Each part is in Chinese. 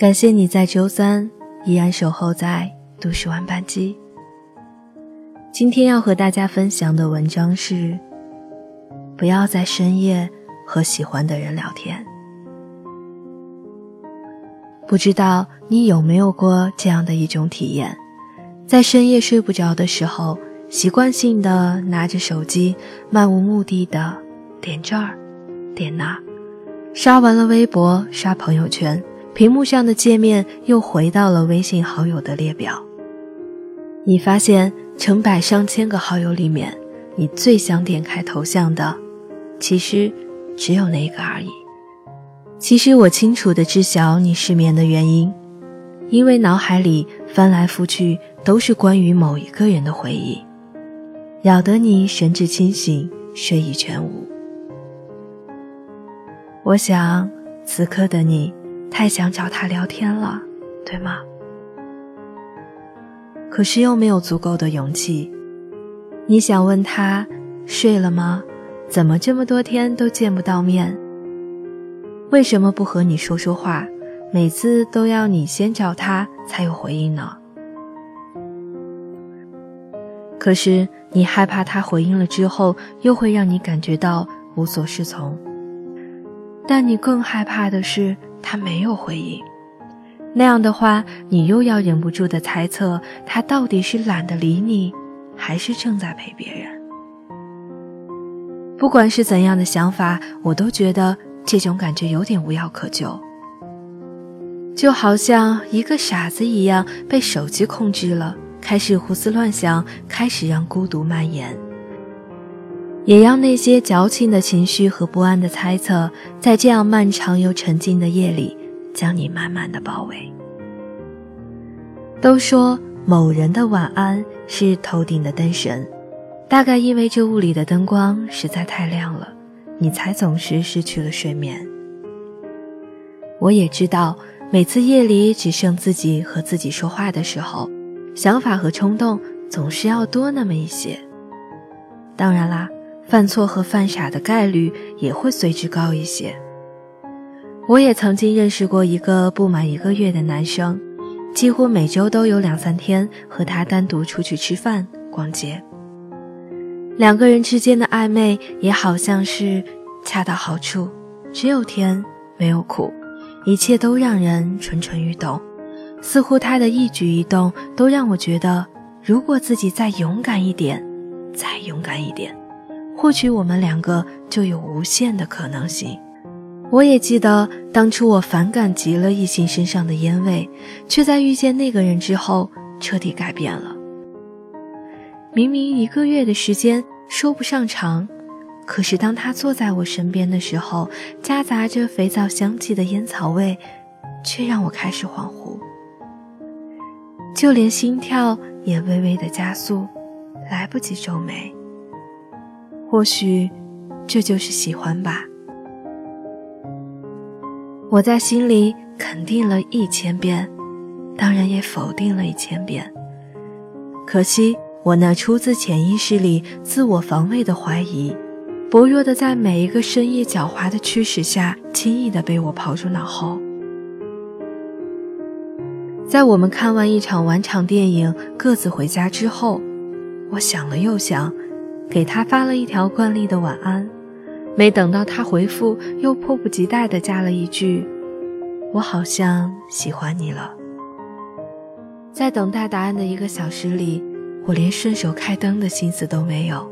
感谢你在周三依然守候在都市晚班机。今天要和大家分享的文章是：不要在深夜和喜欢的人聊天。不知道你有没有过这样的一种体验，在深夜睡不着的时候，习惯性的拿着手机，漫无目的的点这儿，点那，刷完了微博，刷朋友圈。屏幕上的界面又回到了微信好友的列表。你发现成百上千个好友里面，你最想点开头像的，其实只有那个而已。其实我清楚的知晓你失眠的原因，因为脑海里翻来覆去都是关于某一个人的回忆，扰得你神志清醒，睡意全无。我想，此刻的你。太想找他聊天了，对吗？可是又没有足够的勇气。你想问他睡了吗？怎么这么多天都见不到面？为什么不和你说说话？每次都要你先找他才有回应呢？可是你害怕他回应了之后，又会让你感觉到无所适从。但你更害怕的是。他没有回应，那样的话，你又要忍不住的猜测，他到底是懒得理你，还是正在陪别人？不管是怎样的想法，我都觉得这种感觉有点无药可救，就好像一个傻子一样被手机控制了，开始胡思乱想，开始让孤独蔓延。也让那些矫情的情绪和不安的猜测，在这样漫长又沉静的夜里，将你慢慢的包围。都说某人的晚安是头顶的灯神，大概因为这屋里的灯光实在太亮了，你才总是失去了睡眠。我也知道，每次夜里只剩自己和自己说话的时候，想法和冲动总是要多那么一些。当然啦。犯错和犯傻的概率也会随之高一些。我也曾经认识过一个不满一个月的男生，几乎每周都有两三天和他单独出去吃饭、逛街。两个人之间的暧昧也好像是恰到好处，只有甜没有苦，一切都让人蠢蠢欲动。似乎他的一举一动都让我觉得，如果自己再勇敢一点，再勇敢一点。或许我们两个就有无限的可能性。我也记得当初我反感极了异性身上的烟味，却在遇见那个人之后彻底改变了。明明一个月的时间说不上长，可是当他坐在我身边的时候，夹杂着肥皂香气的烟草味，却让我开始恍惚，就连心跳也微微的加速，来不及皱眉。或许，这就是喜欢吧。我在心里肯定了一千遍，当然也否定了一千遍。可惜，我那出自潜意识里自我防卫的怀疑，薄弱的在每一个深夜狡猾的驱使下，轻易的被我抛诸脑后。在我们看完一场晚场电影，各自回家之后，我想了又想。给他发了一条惯例的晚安，没等到他回复，又迫不及待地加了一句：“我好像喜欢你了。”在等待答案的一个小时里，我连顺手开灯的心思都没有，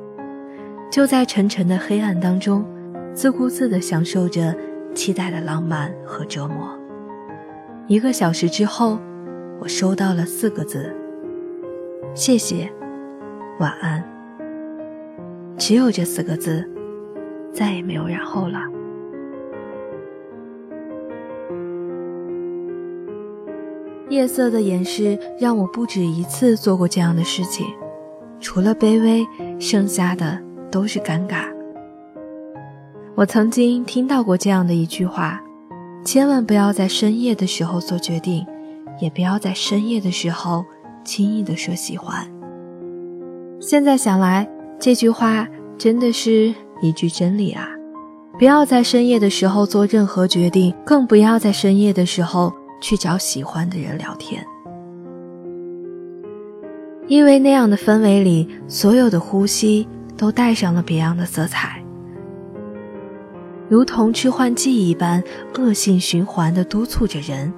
就在沉沉的黑暗当中，自顾自地享受着期待的浪漫和折磨。一个小时之后，我收到了四个字：“谢谢，晚安。”只有这四个字，再也没有然后了。夜色的掩饰让我不止一次做过这样的事情，除了卑微，剩下的都是尴尬。我曾经听到过这样的一句话：千万不要在深夜的时候做决定，也不要在深夜的时候轻易的说喜欢。现在想来。这句话真的是一句真理啊！不要在深夜的时候做任何决定，更不要在深夜的时候去找喜欢的人聊天，因为那样的氛围里，所有的呼吸都带上了别样的色彩，如同致幻剂一般，恶性循环地督促着人，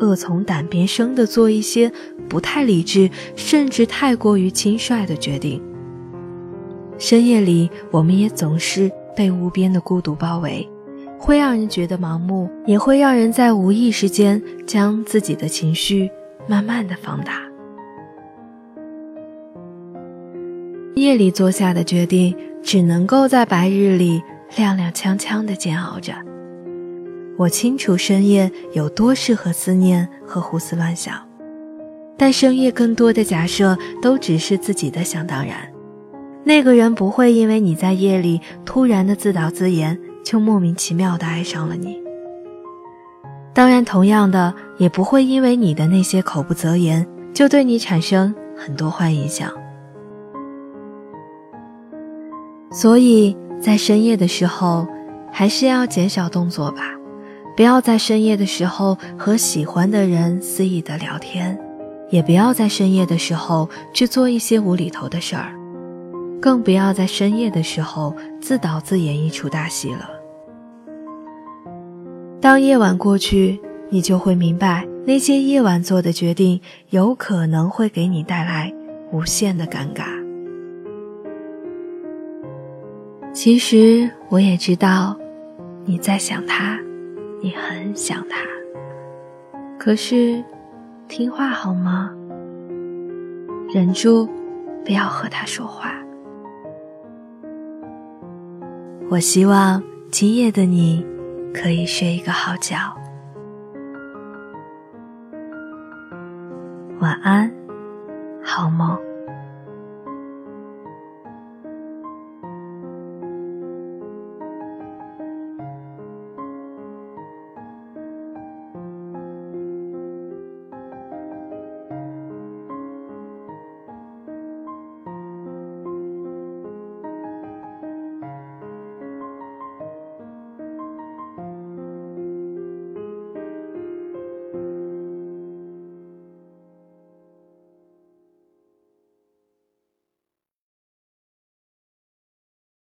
恶从胆边生地做一些不太理智，甚至太过于轻率的决定。深夜里，我们也总是被无边的孤独包围。会让人觉得盲目，也会让人在无意识间将自己的情绪慢慢的放大。夜里做下的决定，只能够在白日里踉踉跄跄的煎熬着。我清楚深夜有多适合思念和胡思乱想，但深夜更多的假设都只是自己的想当然。那个人不会因为你在夜里突然的自导自演。就莫名其妙的爱上了你。当然，同样的也不会因为你的那些口不择言，就对你产生很多坏印象。所以在深夜的时候，还是要减少动作吧，不要在深夜的时候和喜欢的人肆意的聊天，也不要在深夜的时候去做一些无厘头的事儿。更不要在深夜的时候自导自演一出大戏了。当夜晚过去，你就会明白，那些夜晚做的决定有可能会给你带来无限的尴尬。其实我也知道你在想他，你很想他，可是听话好吗？忍住，不要和他说话。我希望今夜的你可以睡一个好觉，晚安，好梦。